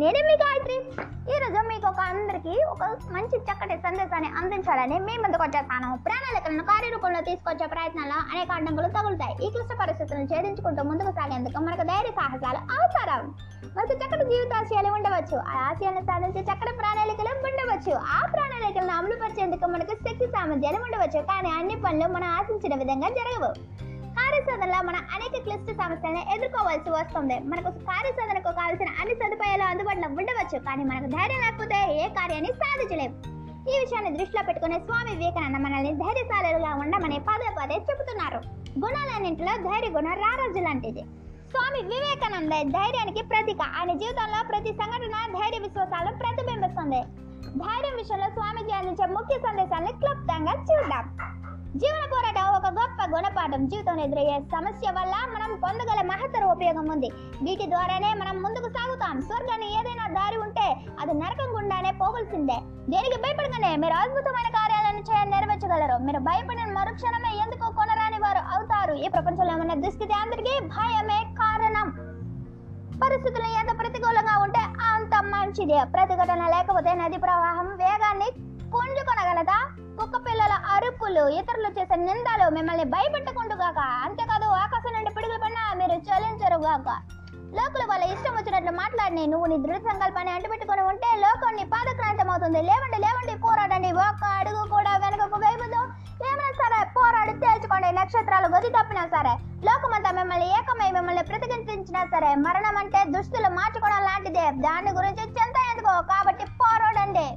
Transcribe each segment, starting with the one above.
నేనే మీ గాయత్రి. ఈరోజు మీకు ఒక అందరికి ఒక మంచి చక్కటి సందేశాన్ని అందించాలని మీ ముందుకు వచ్చేస్తాను. ప్రణాళికలను కార్యరూపంలో తీసుకొచ్చే ప్రయత్నాల్లో అనేక అడ్డంకులు తగులుతాయి. ఈ క్లిష్ట పరిస్థితులను ఛేదించుకుంటూ ముందుకు సాగేందుకు మనకు ధైర్య సాహసాలు అవసరం. మనకు చక్కటి జీవితాశయాలు ఉండవచ్చు. ఆ ఆశయాలను సాధించే చక్కటి ప్రణాళికలు ఉండవచ్చు. ఆ ప్రణాళికలను అమలుపరిచేందుకు మనకు శక్తి సామర్థ్యాలు ఉండవచ్చు. కానీ అన్ని పనులు మనం ఆశించిన విధంగా జరగవు. కార్యసాధనలో మన అనేక క్లిష్ట సమస్యలను ఎదుర్కోవాల్సి వస్తుంది. మనకు కార్యసాధనకు కావాల్సిన అన్ని సదుపాయాలు అందుబాటులో ఉండవచ్చు. కానీ మనకు ధైర్యం లేకపోతే ఏ కార్యాన్ని సాధించలేము ఈ విషయాన్ని దృష్టిలో పెట్టుకునే స్వామి వివేకానంద మనల్ని ధైర్యశాలుగా ఉండమని పదే పదే చెబుతున్నారు. గుణాలన్నింటిలో ధైర్య గుణం రారాజు లాంటిది. స్వామి వివేకానంద ధైర్యానికి ప్రతీక. ఆయన జీవితంలో ప్రతి సంఘటన ధైర్య విశ్వాసాలు ప్రతిబింబిస్తుంది. ధైర్యం విషయంలో స్వామిజీ అందించే ముఖ్య సందేశాన్ని క్లుప్తంగా గుణపాఠం జీవితంలో ఎదురయ్యే సమస్య వల్ల మనం పొందగల మహత్తర ఉపయోగం ఉంది. వీటి ద్వారానే మనం ముందుకు సాగుతాం. స్వర్గాన్ని ఏదైనా దారి ఉంటే అది నరకం గుండానే పోవలసిందే దేనికి భయపడగానే మీరు అద్భుతమైన కార్యాలను చేయ నెరవేర్చగలరు. మీరు భయపడిన మరుక్షణమే ఎందుకు కొనరాని వారు అవుతారు. ఈ ప్రపంచంలో ఉన్న దుస్థితి అందరికీ భయమే కారణం. పరిస్థితులు ఎంత ప్రతికూలంగా ఉంటే అంత మంచిది. ప్రతిఘటన లేకపోతే నది ప్రవాహం వేగాన్ని పుంజుకొనగలదా కుక్క పిల్లల అరుపులు ఇతరులు చేసే నిందలు మిమ్మల్ని భయపెట్టకుండుగాక అంతేకాదు ఆకాశం నుండి పిడుగులు పడినా మీరు చలించరుగాక లోకుల వాళ్ళ ఇష్టం వచ్చినట్లు మాట్లాడిని. నువ్వు నీ దృఢ సంకల్పాన్ని అంటుపెట్టుకుని ఉంటే లోకం నీ పాదక్రాంతం అవుతుంది లేవండి లేవండి పోరాడండి. ఒక్క అడుగు కూడా వెనకకు వేయదు ఏమైనా సరే పోరాడి తేల్చుకోండి. నక్షత్రాలు గది తప్పినా సరే లోకమంతా మిమ్మల్ని ఏకమై మిమ్మల్ని ప్రతిఘటించినా సరే మరణం అంటే దుస్తులు మార్చుకోవడం లాంటిదే. దాని గురించి చింత ఎందుకో? కాబట్టి పోరాడండి.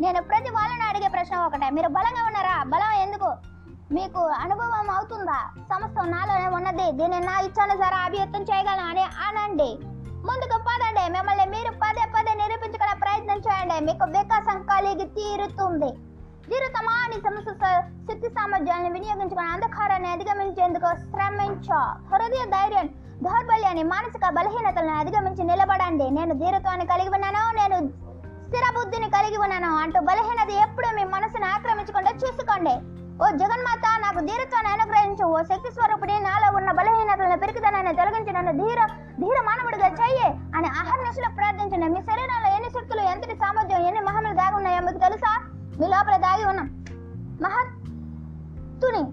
నేను ప్రతి వాళ్ళని అడిగే ప్రశ్న ఒకటే మీరు బలంగా ఉన్నారా? బలం ఎందుకు? మీకు అనుభవం అవుతుందా? సంస్థ నాలోనే ఉన్నది. దీన్ని నా ఇచ్చానుసారా అభివృద్ధం చేయగలను అని అనండి. ముందుకు పదండి. మిమ్మల్ని మీరు పదే పదే నిరూపించుకునే ప్రయత్నం చేయండి. మీకు వికాసం కలిగి తీరుతుంది. తీరుతామా అని సమస్య శక్తి సామర్థ్యాన్ని వినియోగించుకుని అంధకారాన్ని అధిగమించేందుకు శ్రమించా. హృదయ ధైర్యం దౌర్బల్యాన్ని మానసిక బలహీనతలను అధిగమించి నిలబడండి. నేను ధీరత్వాన్ని కలిగి ఉన్నాను. నేను బుద్ధిని కలిగి ఉన్నాను అంటూ బలహీనత ఎప్పుడు మీ మనసును ఆక్రమించకుండా చూసుకోండి. ఓ జగన్మాత నాకు ధీరత్వాన్ని అనుగ్రహించు. ఓ శక్తి స్వరూపుడి నాలో ఉన్న బలహీనతలను పెరుగుదనాన్ని తొలగించి. నన్ను ధీర ధీర మానవుడిగా చెయ్యి అని అహర్నిశలో ప్రార్థించండి. మీ శరీరంలో ఎన్ని శక్తులు ఎంతటి సామర్థ్యం ఎన్ని మహములు దాగి ఉన్నాయో మీకు తెలుసా? మీ లోపల దాగి ఉన్నాం మహత్తుని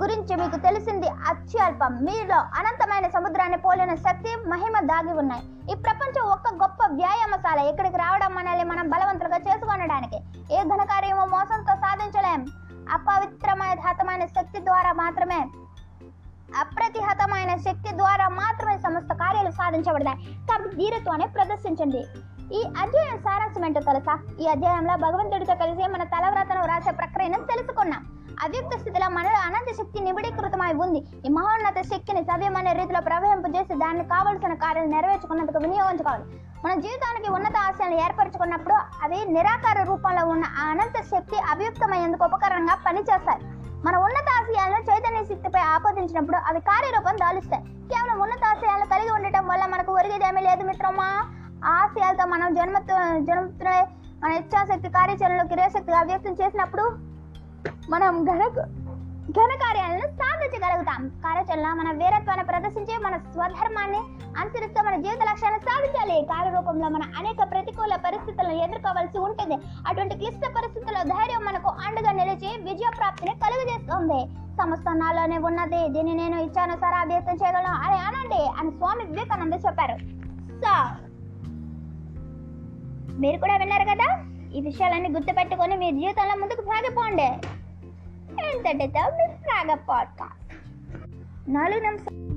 గురించి మీకు తెలిసింది అత్యల్పం. మీలో అనంతమైన సముద్రాన్ని పోలిన శక్తి మహిమ దాగి ఉన్నాయి. ఈ ప్రపంచం ఒక్క గొప్ప వ్యాయామశాల ఇక్కడికి రావడం మనల్ని మనం బలవంతులుగా చేసుకొనడానికి ఏ ఘనకార్యము మోసంతో సాధించలేం. అపవిత్రమైన హతమైన శక్తి ద్వారా మాత్రమే అప్రతిహతమైన శక్తి ద్వారా మాత్రమే సమస్త కార్యాలు సాధించబడతాయి. కాబట్టి ధీరత్వాన్ని ప్రదర్శించండి. ఈ అధ్యాయం సారాంశం ఏంటో తెలుసా? ఈ అధ్యాయంలో భగవంతుడితో కలిసి మన తలవ్రతను రాసే ప్రక్రియను తెలుసుకున్నాం. అవ్యక్త స్థితిలో మనలో అనంత శక్తి నిబిడీకృతమై ఉంది. ఈ మహోన్నత శక్తిని సవ్యమైన రీతిలో ప్రవహింపజేసి దాన్ని కావలసిన కార్యాలు నెరవేర్చుకున్నందుకు వినియోగించుకోవాలి. మన జీవితానికి ఉన్నత ఆశయాలను ఏర్పరచుకున్నప్పుడు అవి నిరాకార రూపంలో ఉన్న ఆ అనంత శక్తి అవ్యక్తమయ్యేందుకు ఉపకరణంగా పనిచేస్తాయి. మన ఉన్నత ఆశయాలను చైతన్య శక్తిపై ఆపాదించినప్పుడు అవి కార్యరూపం దాలుస్తాయి. కేవలం ఉన్నత ఆశయాలను కలిగి ఉండటం వల్ల మనకు ఒరిగేదేమీ లేదు మిత్రమా. ఆశయాలతో మనం జన్మ జన్మత్వ మన ఇచ్చాశక్తి కార్యాచరణలో క్రియాశక్తిగా అవ్యక్తం చేసినప్పుడు మనం ఘన ఘన కార్యాలను సాధించగలుగుతాం. కార్యాచరణ మన వీరత్వాన్ని ప్రదర్శించి మన స్వధర్మాన్ని అనుసరిస్తూ మన జీవిత లక్ష్యాన్ని సాధించాలి. కార్యరూపంలో మన అనేక ప్రతికూల పరిస్థితులను ఎదుర్కోవాల్సి ఉంటుంది. అటువంటి క్లిష్ట పరిస్థితుల్లో ధైర్యం మనకు అండగా నిలిచి విజయ ప్రాప్తిని కలుగజేస్తుంది. సమస్త నాలోనే ఉన్నది. దీన్ని నేను ఇచ్చానుసారా అభ్యర్థం చేయగలను. అని అనండి. అని స్వామి వివేకానంద చెప్పారు. సో మీరు కూడా విన్నారు కదా? ఈ విషయాలన్నీ గుర్తుపెట్టుకొని మీ జీవితంలో ముందుకు సాగిపోండి. and that is the Miss Raga podcast. Nalu